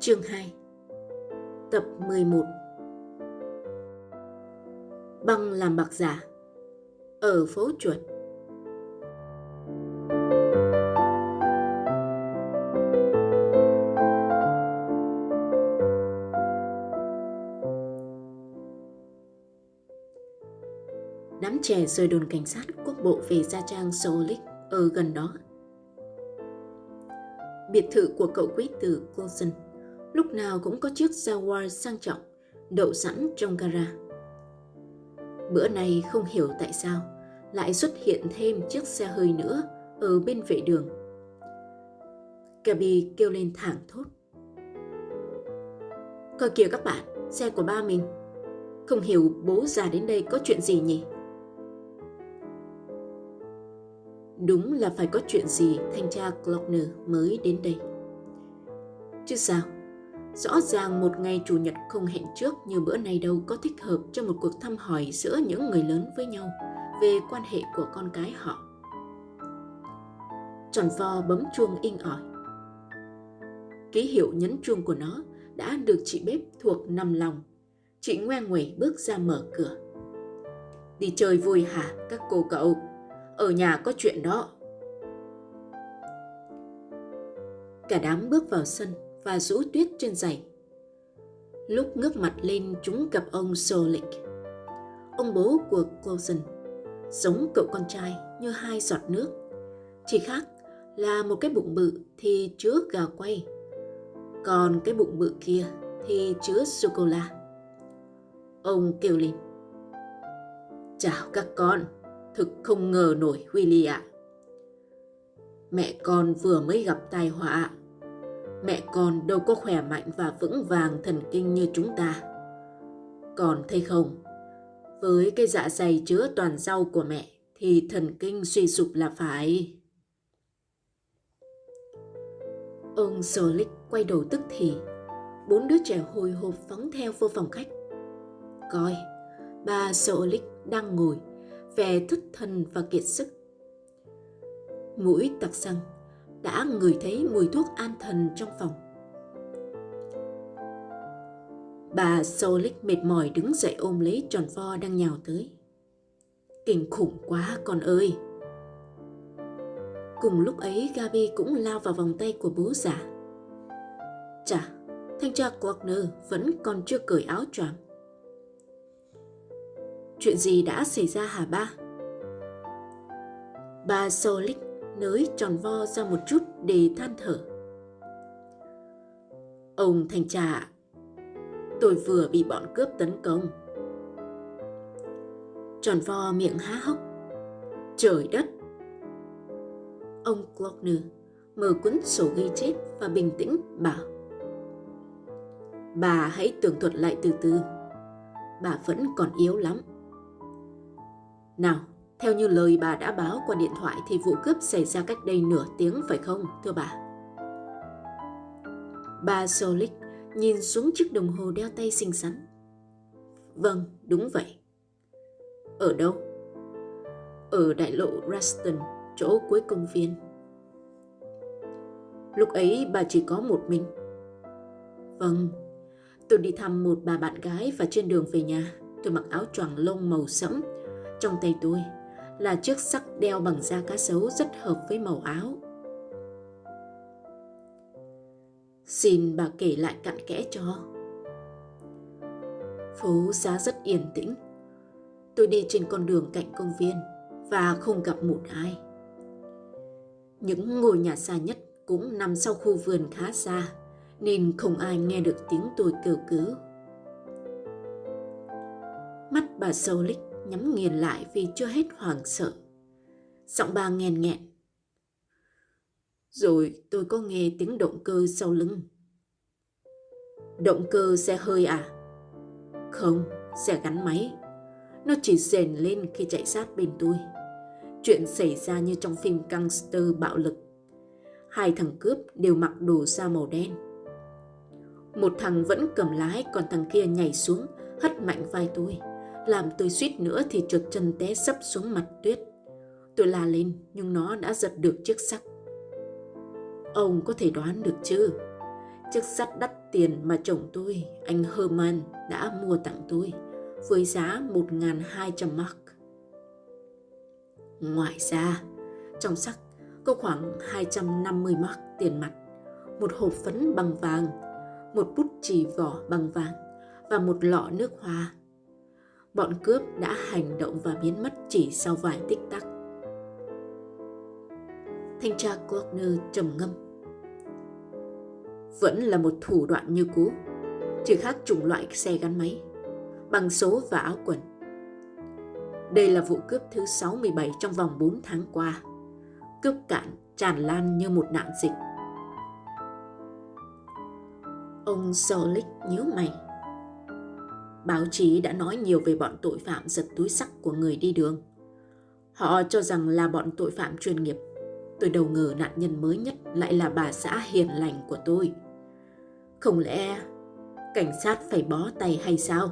Chương 2 Tập 11 Băng làm bạc giả, Ở phố chuột. Đám trẻ rời đồn cảnh sát, quốc bộ về Gia Trang Solik ở gần đó. Biệt thự của cậu quý tử Coulson lúc nào cũng có chiếc Jaguar sang trọng đậu sẵn trong gara. Bữa này không hiểu tại sao lại xuất hiện thêm chiếc xe hơi nữa ở bên vệ đường. Gabi kêu lên thẳng thốt. Coi kìa các bạn, xe của ba mình. Không hiểu bố già đến đây có chuyện gì nhỉ? Đúng là phải có chuyện gì thanh tra Glockner mới đến đây. Chứ sao? Rõ ràng một ngày chủ nhật không hẹn trước như bữa nay đâu có thích hợp cho một cuộc thăm hỏi giữa những người lớn với nhau, về quan hệ của con cái họ. Tròn vo bấm chuông inh ỏi. Ký hiệu nhấn chuông của nó đã được chị bếp thuộc nằm lòng. Chị ngoe nguẩy bước ra mở cửa. Đi chơi vui hả, các cô cậu? Ở nhà có chuyện đó. Cả đám bước vào sân và rũ tuyết trên giày. Lúc ngước mặt lên chúng gặp ông Solik, ông bố của Coulson, giống cậu con trai như hai giọt nước. Chỉ khác là một cái bụng bự thì chứa gà quay, còn cái bụng bự kia thì chứa sô-cô-la. Ông kêu lên. Chào các con, thực không ngờ nổi Willy ạ. Mẹ con vừa mới gặp tai họa mẹ con đâu có khỏe mạnh và vững vàng thần kinh như chúng ta. Còn thấy không, với cái dạ dày chứa toàn rau của mẹ thì thần kinh suy sụp là phải. Ông Solik quay đầu tức thì, bốn đứa trẻ hồi hộp phóng theo vô phòng khách. Coi, bà Solik đang ngồi, vẻ thất thần và kiệt sức. Mũi tặc xăng, đã ngửi thấy mùi thuốc an thần trong phòng. Bà Solik mệt mỏi đứng dậy ôm lấy tròn vo đang nhào tới. Kinh khủng quá con ơi! Cùng lúc ấy Gabi cũng lao vào vòng tay của bố già. Chà, thanh tra Wagner vẫn còn chưa cởi áo choàng. Chuyện gì đã xảy ra hả ba? Bà Solik nới tròn vo ra một chút để than thở. Ông thanh trả, tôi vừa bị bọn cướp tấn công. Tròn vo miệng há hốc. Trời đất! Ông Glockner mở cuốn sổ ghi chép và bình tĩnh bảo Bà hãy tường thuật lại từ từ. Bà vẫn còn yếu lắm. Nào, theo như lời bà đã báo qua điện thoại thì vụ cướp xảy ra cách đây nửa tiếng phải không, thưa bà? Bà Solik nhìn xuống chiếc đồng hồ đeo tay xinh xắn. Vâng, đúng vậy. Ở đâu? Ở đại lộ Raston, chỗ cuối công viên. Lúc ấy bà chỉ có một mình. Vâng, tôi đi thăm một bà bạn gái và trên đường về nhà, tôi mặc áo choàng lông màu sẫm. Trong tay tôi là chiếc sắc đeo bằng da cá sấu rất hợp với màu áo. Xin bà kể lại cặn kẽ cho. Phố xá rất yên tĩnh. Tôi đi trên con đường cạnh công viên và không gặp một ai. Những ngôi nhà xa nhất cũng nằm sau khu vườn khá xa, nên không ai nghe được tiếng tôi kêu cứu. Mắt bà sâu lích nhắm nghiền lại vì chưa hết hoảng sợ. Giọng bà nghèn nghẹn. Rồi tôi có nghe tiếng động cơ sau lưng. Động cơ xe hơi à? Không, xe gắn máy. Nó chỉ rền lên khi chạy sát bên tôi. Chuyện xảy ra như trong phim gangster bạo lực. Hai thằng cướp đều mặc đồ da màu đen. Một thằng vẫn cầm lái còn thằng kia nhảy xuống hất mạnh vai tôi làm tôi suýt nữa thì trượt chân té sấp xuống mặt tuyết. Tôi la lên nhưng nó đã giật được chiếc sắt. Ông có thể đoán được chứ? chiếc sắt đắt tiền mà chồng tôi, anh Herman, đã mua tặng tôi với giá 1.200 mark. Ngoài ra, trong sắt có khoảng 250 mark tiền mặt, một hộp phấn bằng vàng, một bút chì vỏ bằng vàng và một lọ nước hoa. Bọn cướp đã hành động và biến mất chỉ sau vài tích tắc. Thanh tra Glockner trầm ngâm. Vẫn là một thủ đoạn như cũ, chỉ khác chủng loại xe gắn máy, bằng số và áo quần. Đây là vụ cướp thứ 67 trong vòng 4 tháng qua. Cướp cạn tràn lan như một nạn dịch. Ông Solik nhíu mày. Báo chí đã nói nhiều về bọn tội phạm giật túi sắc của người đi đường. Họ cho rằng là bọn tội phạm chuyên nghiệp. Tôi đầu ngờ nạn nhân mới nhất lại là bà xã hiền lành của tôi. Không lẽ cảnh sát phải bó tay hay sao?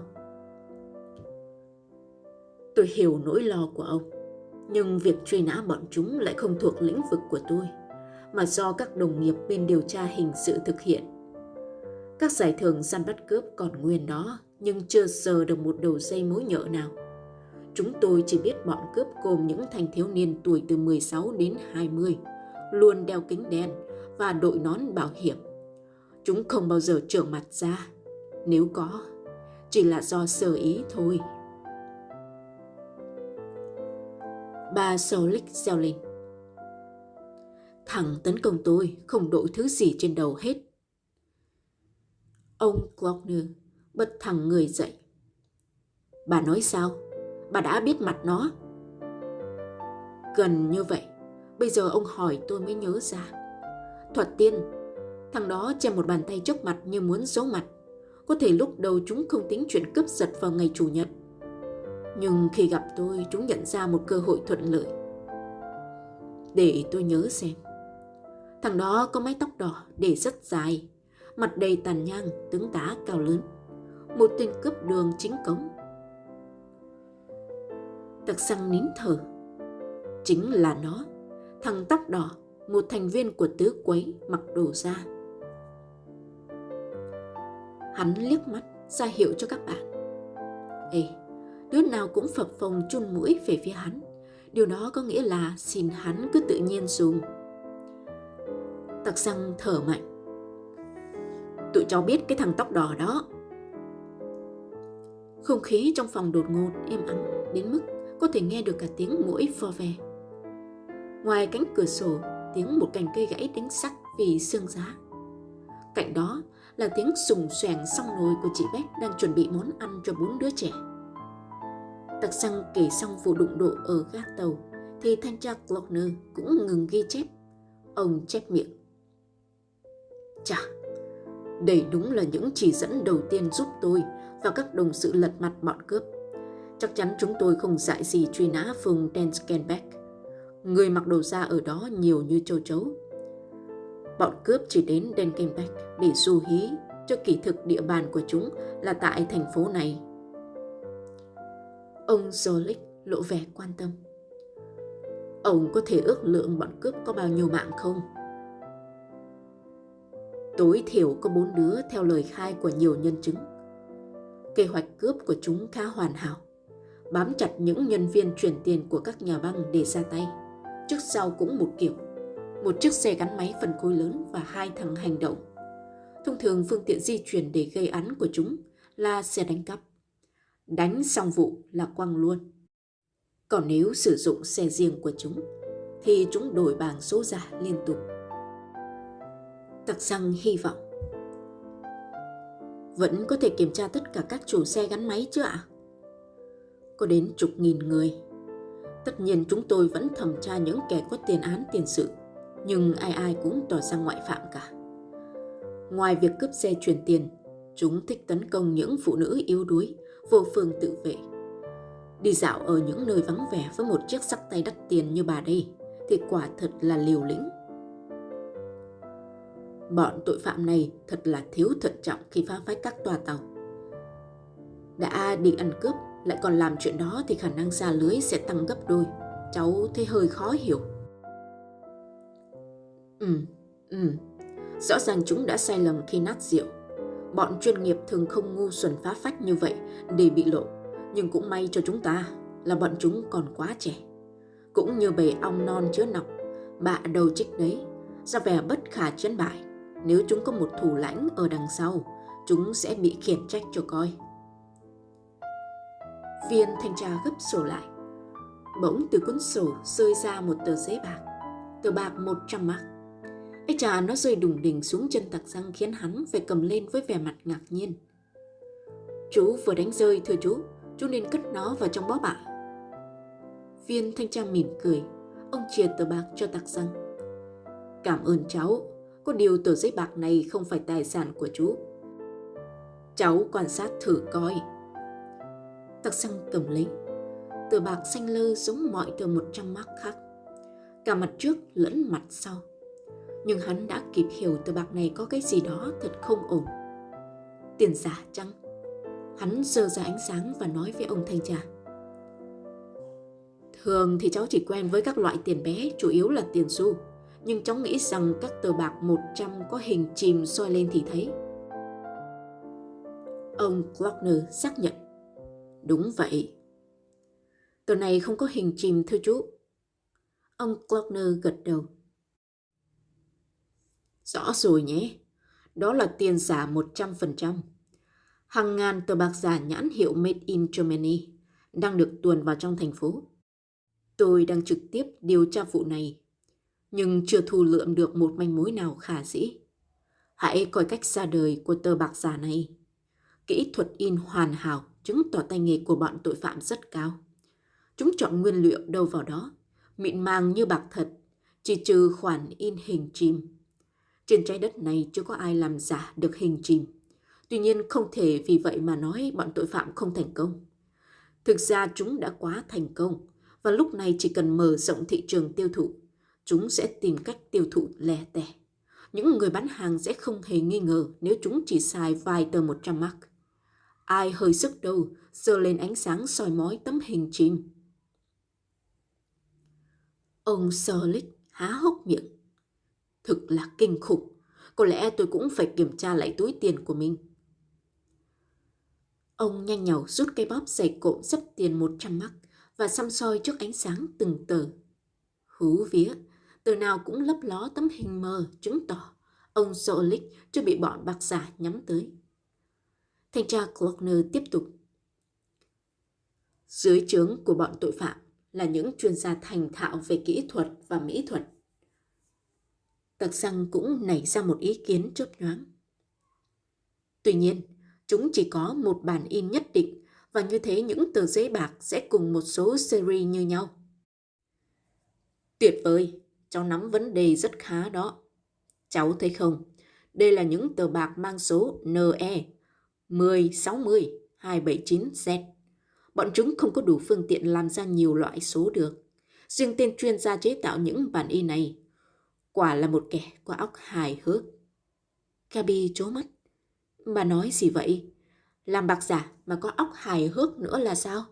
Tôi hiểu nỗi lo của ông, nhưng việc truy nã bọn chúng lại không thuộc lĩnh vực của tôi, mà do các đồng nghiệp bên điều tra hình sự thực hiện. Các giải thưởng săn bắt cướp còn nguyên đó, nhưng chưa sờ được một đầu dây mối nhợ nào. Chúng tôi chỉ biết bọn cướp gồm những thanh thiếu niên tuổi từ 16 đến 20, luôn đeo kính đen và đội nón bảo hiểm. Chúng không bao giờ trở mặt ra, nếu có, chỉ là do sơ ý thôi. Bà Solik reo lên. Thằng tấn công tôi không đội thứ gì trên đầu hết. Ông Glockner bật thẳng người dậy. Bà nói sao? Bà đã biết mặt nó. Gần như vậy, bây giờ ông hỏi tôi mới nhớ ra. Thuật tiên, thằng đó che một bàn tay trước mặt như muốn giấu mặt. Có thể lúc đầu chúng không tính chuyện cướp giật vào ngày Chủ nhật. Nhưng khi gặp tôi, chúng nhận ra một cơ hội thuận lợi. Để tôi nhớ xem. Thằng đó có mái tóc đỏ để rất dài, mặt đầy tàn nhang, tướng tá cao lớn. Một tên cướp đường chính cống. Tặc xăng nín thở. Chính là nó, thằng tóc đỏ, một thành viên của tứ quấy mặc đồ ra. Hắn liếc mắt ra hiệu cho các bạn. Ê, đứa nào cũng phập phồng chun mũi về phía hắn. Điều đó có nghĩa là xin hắn cứ tự nhiên dùng. Tặc xăng thở mạnh. Tụi cháu biết cái thằng tóc đỏ đó. Không khí trong phòng đột ngột êm ắng đến mức có thể nghe được cả tiếng mũi phò ve. Ngoài cánh cửa sổ, tiếng một cành cây gãy đánh sắc vì sương giá. Cạnh đó là tiếng sùng xoèng xong nồi của chị Bách đang chuẩn bị món ăn cho bốn đứa trẻ. Tặc xăng kể xong vụ đụng độ ở ga tàu thì thanh tra Glockner cũng ngừng ghi chép. Ông chép miệng. Chà, đây đúng là những chỉ dẫn đầu tiên giúp tôi và các đồng sự lật mặt bọn cướp. Chắc chắn chúng tôi không dại gì truy nã phường Denskenbeck. Người mặc đồ da ở đó nhiều như châu chấu. Bọn cướp chỉ đến Denskenbeck để du hí cho kỳ thực địa bàn của chúng là tại thành phố này. Ông Zolik lộ vẻ quan tâm. Ông có thể ước lượng bọn cướp có bao nhiêu mạng không? Tối thiểu có bốn đứa theo lời khai của nhiều nhân chứng. Kế hoạch cướp của chúng khá hoàn hảo, bám chặt những nhân viên chuyển tiền của các nhà băng để ra tay. Trước sau cũng một kiểu, một chiếc xe gắn máy phần khối lớn và hai thằng hành động. Thông thường phương tiện di chuyển để gây án của chúng là xe đánh cắp. Đánh xong vụ là quăng luôn. Còn nếu sử dụng xe riêng của chúng, thì chúng đổi bảng số giả liên tục. Tặc răng hy vọng. Vẫn có thể kiểm tra tất cả các chủ xe gắn máy chứ ạ? Có đến chục nghìn người. Tất nhiên chúng tôi vẫn thẩm tra những kẻ có tiền án tiền sự, nhưng ai ai cũng tỏ ra ngoại phạm cả. Ngoài việc cướp xe chuyển tiền, chúng thích tấn công những phụ nữ yếu đuối, vô phương tự vệ. Đi dạo ở những nơi vắng vẻ với một chiếc sắc tay đắt tiền như bà đây thì quả thật là liều lĩnh. Bọn tội phạm này thật là thiếu thận trọng khi phá phách các tòa tàu. Đã đi ăn cướp lại còn làm chuyện đó thì khả năng ra lưới sẽ tăng gấp đôi. Cháu thấy hơi khó hiểu. Ừ, ừ, Rõ ràng chúng đã sai lầm khi nát rượu. Bọn chuyên nghiệp thường không ngu xuẩn phá phách như vậy để bị lộ. Nhưng cũng may cho chúng ta là bọn chúng còn quá trẻ. Cũng như bầy ong non chứa nọc, bạ đầu trích đấy, ra vẻ bất khả chiến bại. Nếu chúng có một thủ lãnh ở đằng sau, chúng sẽ bị khiển trách cho coi. Viên thanh tra gấp sổ lại. Bỗng từ cuốn sổ rơi ra một tờ giấy bạc. Tờ bạc 100 mark. Ây trà nó rơi đùng đỉnh xuống chân tặc răng khiến hắn phải cầm lên với vẻ mặt ngạc nhiên. Chú vừa đánh rơi thưa chú, chú nên cất nó vào trong bó bạ. Viên thanh tra mỉm cười, ông chia tờ bạc cho tặc răng. Cảm ơn cháu, có điều tờ giấy bạc này không phải tài sản của chú. Cháu quan sát thử coi. Tặc xăng cầm lấy. Tờ bạc xanh lơ giống mọi tờ 100 mark khác. Cả mặt trước lẫn mặt sau nhưng hắn đã kịp hiểu tờ bạc này có cái gì đó thật không ổn. Tiền giả chăng? Hắn giơ ra ánh sáng và nói với ông thanh tra. Thường thì cháu chỉ quen với các loại tiền bé, chủ yếu là tiền xu. Nhưng cháu nghĩ rằng các tờ bạc 100 có hình chìm soi lên thì thấy. Ông Glockner xác nhận. Đúng vậy. Tờ này không có hình chìm thưa chú. Ông Glockner gật đầu. Rõ rồi nhé, đó là tiền giả 100%. Hàng ngàn tờ bạc giả nhãn hiệu Made in Germany đang được tuồn vào trong thành phố. Tôi đang trực tiếp điều tra vụ này, nhưng chưa thu lượm được một manh mối nào khả dĩ. Hãy coi cách ra đời của tờ bạc giả này. Kỹ thuật in hoàn hảo chứng tỏ tay nghề của bọn tội phạm rất cao. Chúng chọn nguyên liệu đâu vào đó, mịn màng như bạc thật, chỉ trừ khoản in hình chim trên trái đất này chưa có ai làm giả được hình chim. Tuy nhiên không thể vì vậy mà nói bọn tội phạm không thành công. Thực ra chúng đã quá thành công và lúc này chỉ cần mở rộng thị trường tiêu thụ, chúng sẽ tìm cách tiêu thụ lẻ tẻ. Những người bán hàng sẽ không hề nghi ngờ nếu chúng chỉ xài vài tờ 100 mark. Ai hơi sức đâu, giơ lên ánh sáng soi mói tấm hình chim. Ông Sirlick há hốc miệng Thực là kinh khủng. Có lẽ tôi cũng phải kiểm tra lại túi tiền của mình. Ông nhanh nhảu rút cây bóp dày cộm sắp tiền 100 mắc và xăm soi trước ánh sáng từng tờ. Hú vía, từ nào cũng lấp ló tấm hình mờ chứng tỏ ông Zolik chưa bị bọn bạc giả nhắm tới. Thanh tra Klockner tiếp tục. Dưới trướng của bọn tội phạm là những chuyên gia thành thạo về kỹ thuật và mỹ thuật Tặc xăng cũng nảy ra một ý kiến chớp nhoáng. Tuy nhiên, chúng chỉ có một bản in nhất định và như thế những tờ giấy bạc sẽ cùng một số series như nhau. Tuyệt vời, cháu nắm vấn đề rất khá đó. Cháu thấy không, đây là những tờ bạc mang số NE 1060 279Z. Bọn chúng không có đủ phương tiện làm ra nhiều loại số được. Riêng tên chuyên gia chế tạo những bản in này Quả là một kẻ có óc hài hước. Gabi chố mắt. Bà nói gì vậy? Làm bạc giả mà có óc hài hước nữa là sao?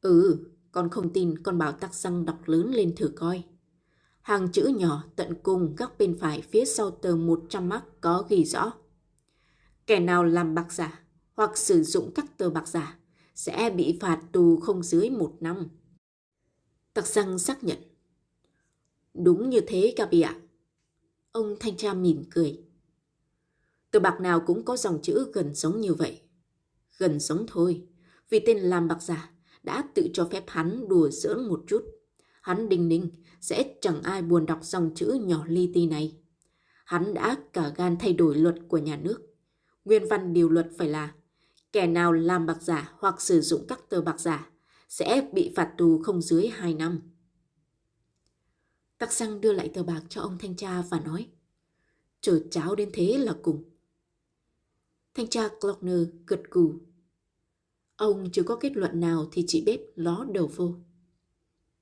Ừ, con không tin con bảo tắc răng đọc lớn lên thử coi. Hàng chữ nhỏ tận cùng góc bên phải phía sau tờ 100 mắc có ghi rõ. Kẻ nào làm bạc giả hoặc sử dụng các tờ bạc giả sẽ bị phạt tù không dưới một năm. Tặc răng xác nhận Đúng như thế Gabi ạ. Ông thanh tra mỉm cười. Tờ bạc nào cũng có dòng chữ gần giống như vậy. Gần giống thôi, vì tên làm bạc giả đã tự cho phép hắn đùa giỡn một chút. Hắn đinh ninh, sẽ chẳng ai buồn đọc dòng chữ nhỏ li ti này. Hắn đã cả gan thay đổi luật của nhà nước. Nguyên văn điều luật phải là, kẻ nào làm bạc giả hoặc sử dụng các tờ bạc giả, sẽ bị phạt tù không dưới 2 năm. Tắc xăng đưa lại tờ bạc cho ông thanh tra và nói Chờ cháo đến thế là cùng. Thanh tra Glockner gật gù. Ông chưa có kết luận nào thì chị bếp ló đầu vô.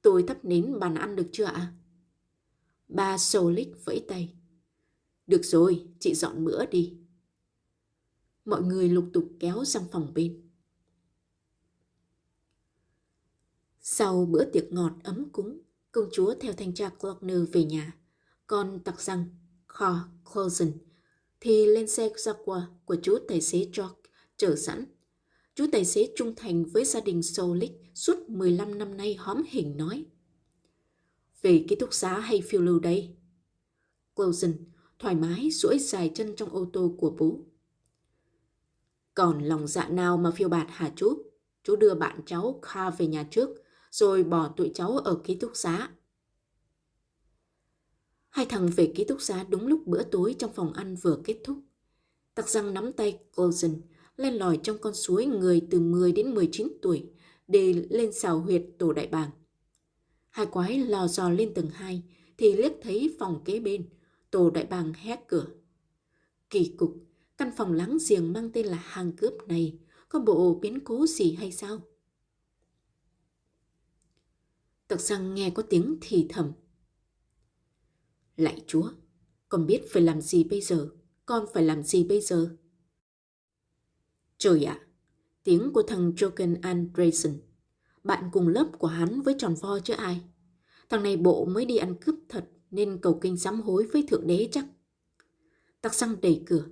Tôi thắp nến bàn ăn được chưa ạ? Ba Solik vẫy tay. Được rồi, chị dọn bữa đi. Mọi người lục tục kéo sang phòng bên. Sau bữa tiệc ngọt ấm cúng, công chúa theo thanh tra Glockner về nhà, còn tặc rằng Carl Clausen thì lên xe Jaguar của chú tài xế George chờ sẵn. Chú tài xế trung thành với gia đình Solik suốt 15 năm nay hóm hình nói. Về ký túc xá hay phiêu lưu đây? Clausen thoải mái duỗi dài chân trong ô tô của bố. Còn lòng dạ nào mà phiêu bạt hả chú? Chú đưa bạn cháu Kha về nhà trước, rồi bỏ tụi cháu ở ký túc xá. Hai thằng về ký túc xá đúng lúc bữa tối trong phòng ăn vừa kết thúc. Tặc răng nắm tay Colson, lên lòi trong con suối người từ 10 đến 19 tuổi để lên xào huyệt tổ đại bàng. Hai quái lò dò lên tầng hai, thì liếc thấy phòng kế bên, tổ đại bàng hét cửa. Kỳ cục, căn phòng láng giềng mang tên là hàng cướp này có bộ biến cố gì hay sao? Tặc răng nghe có tiếng thì thầm Lạy Chúa, con biết phải làm gì bây giờ? Con phải làm gì bây giờ? Trời ạ, à, tiếng của thằng Jochen Andresen. Bạn cùng lớp của hắn với tròn vo chứ ai. Thằng này bộ mới đi ăn cướp thật nên cầu kinh sám hối với Thượng Đế chắc. Tắc xăng đẩy cửa.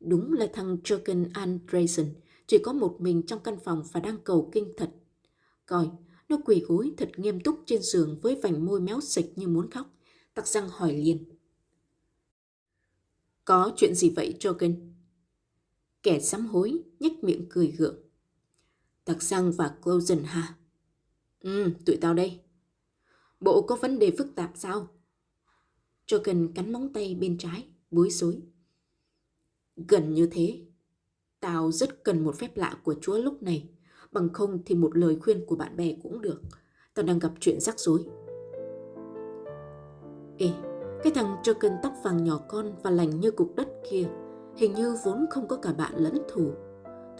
Đúng là thằng Jochen Andresen chỉ có một mình trong căn phòng và đang cầu kinh thật. Coi, nó quỳ gối thật nghiêm túc trên giường với vành môi méo sạch như muốn khóc. Tắc răng hỏi liền. Có chuyện gì vậy Joken? Kẻ sám hối nhếch miệng cười gượng. Tạc Sang và Closen ha. Ừ, tụi tao đây. Bộ có vấn đề phức tạp sao? Joken cắn móng tay bên trái, bối rối. Gần như thế. Tao rất cần một phép lạ của Chúa lúc này. Bằng không thì một lời khuyên của bạn bè cũng được. Tao đang gặp chuyện rắc rối. Ê, cái thằng cho tóc vàng nhỏ con và lành như cục đất kia hình như vốn không có cả bạn lẫn thù.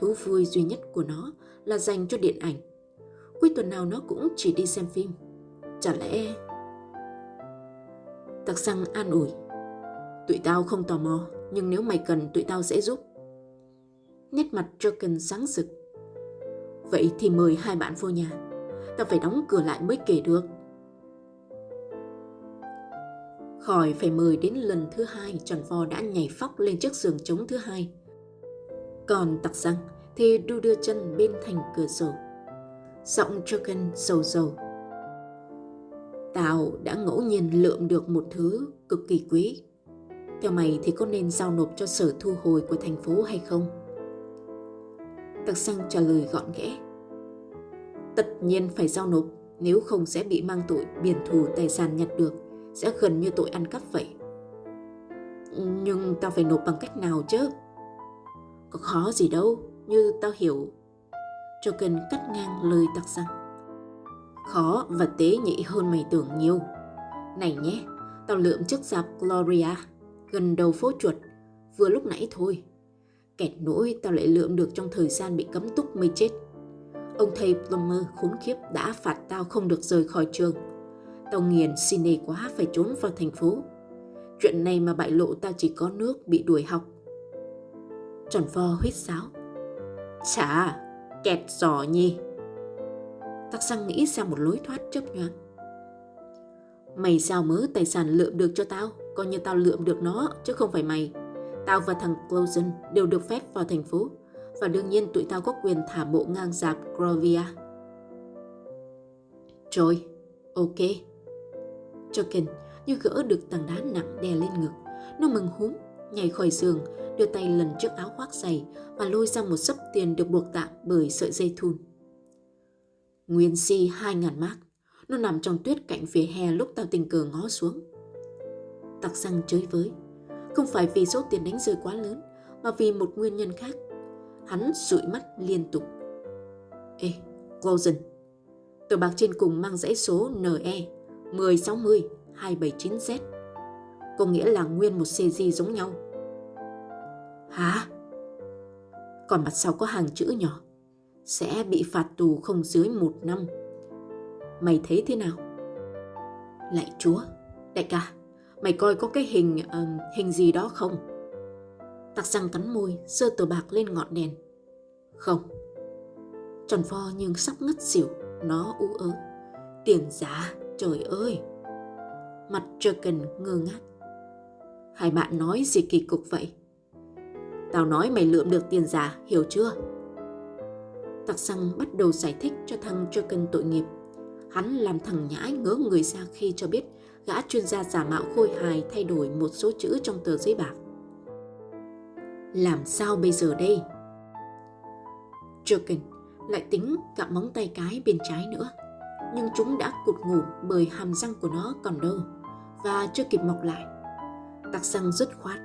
Thú vui duy nhất của nó là dành cho điện ảnh. Cuối tuần nào nó cũng chỉ đi xem phim. Chả lẽ... Tặc xăng an ủi. Tụi tao không tò mò, nhưng nếu mày cần tụi tao sẽ giúp. Nét mặt Joken sáng rực. Vậy thì mời hai bạn vô nhà. Tao phải đóng cửa lại mới kể được. Khỏi phải mời đến lần thứ hai tròn vo đã nhảy phóc lên chiếc giường trống thứ hai. Còn tặc răng thì đu đưa chân bên thành cửa sổ. Giọng Joken sầu sầu. Tao đã ngẫu nhiên lượm được một thứ cực kỳ quý. Theo mày thì có nên giao nộp cho sở thu hồi của thành phố hay không? Tặc xăng trả lời gọn ghẽ. Tất nhiên phải giao nộp, nếu không sẽ bị mang tội biển thù tài sản nhặt được sẽ gần như tội ăn cắp vậy. Nhưng tao phải nộp bằng cách nào chứ? Có khó gì đâu, như tao hiểu. Cho cần cắt ngang lời tặc rằng. Khó và tế nhị hơn mày tưởng nhiều. Này nhé, tao lượm chiếc dạp Gloria gần đầu phố chuột vừa lúc nãy thôi. Kẹt nỗi tao lại lượm được trong thời gian bị cấm túc mới chết. Ông thầy Plummer khốn khiếp đã phạt tao không được rời khỏi trường Tao nghiền xin nề quá phải trốn vào thành phố. Chuyện này mà bại lộ tao chỉ có nước bị đuổi học. Tròn vo huyết sáo. Chà, kẹt giò nhi. Tắc xăng nghĩ ra một lối thoát chấp nhoáng. Mày sao mớ tài sản lượm được cho tao, coi như tao lượm được nó, chứ không phải mày. Tao và thằng Closen đều được phép vào thành phố, và đương nhiên tụi tao có quyền thả bộ ngang dạp Grovia. Rồi, ok. Jokin như gỡ được tảng đá nặng đè lên ngực. Nó mừng húm, nhảy khỏi giường, đưa tay lần trước áo khoác dày và lôi ra một sấp tiền được buộc tạm bởi sợi dây thun. Nguyên si 2.000 mark. Nó nằm trong tuyết cạnh phía hè lúc tao tình cờ ngó xuống. Tặc răng chơi với. Không phải vì số tiền đánh rơi quá lớn, mà vì một nguyên nhân khác. Hắn dụi mắt liên tục. Ê, Golden, tờ bạc trên cùng mang dãy số NE 1060 279Z có nghĩa là nguyên một CG giống nhau. Hả? Còn mặt sau có hàng chữ nhỏ sẽ bị phạt tù không dưới một năm. Mày thấy thế nào? Lại chúa, đại ca, mày coi có cái hình uh, hình gì đó không? Tạc răng cắn môi, sơ tờ bạc lên ngọn đèn. Không. Tròn pho nhưng sắp ngất xỉu, nó ú ớ. Tiền giả, Trời ơi! Mặt Jerkin ngơ ngác. Hai bạn nói gì kỳ cục vậy? Tao nói mày lượm được tiền giả, hiểu chưa? Tặc xăng bắt đầu giải thích cho thằng cho tội nghiệp. Hắn làm thằng nhãi ngớ người ra khi cho biết gã chuyên gia giả mạo khôi hài thay đổi một số chữ trong tờ giấy bạc. Làm sao bây giờ đây? Jokin lại tính cả móng tay cái bên trái nữa. Nhưng chúng đã cụt ngủ bởi hàm răng của nó còn đâu và chưa kịp mọc lại. Tặc răng dứt khoát.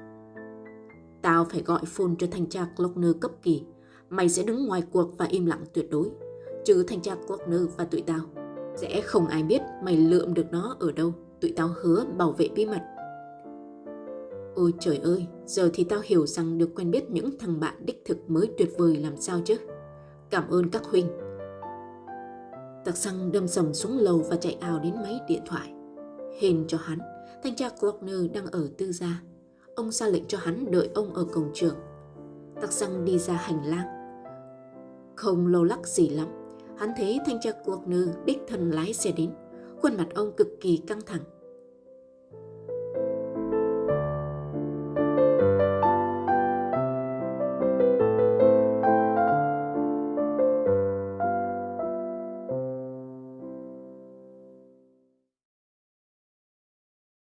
Tao phải gọi phone cho thanh tra Glockner cấp kỳ. Mày sẽ đứng ngoài cuộc và im lặng tuyệt đối. Chứ thanh tra Glockner và tụi tao. Sẽ không ai biết mày lượm được nó ở đâu. Tụi tao hứa bảo vệ bí mật. Ôi trời ơi, giờ thì tao hiểu rằng được quen biết những thằng bạn đích thực mới tuyệt vời làm sao chứ. Cảm ơn các huynh. Tặc xăng đâm sầm xuống lầu và chạy ào đến máy điện thoại. Hên cho hắn, thanh tra Glockner đang ở tư gia. Ông ra lệnh cho hắn đợi ông ở cổng trường. Tắc xăng đi ra hành lang. Không lâu lắc gì lắm, hắn thấy thanh tra Glockner đích thân lái xe đến. Khuôn mặt ông cực kỳ căng thẳng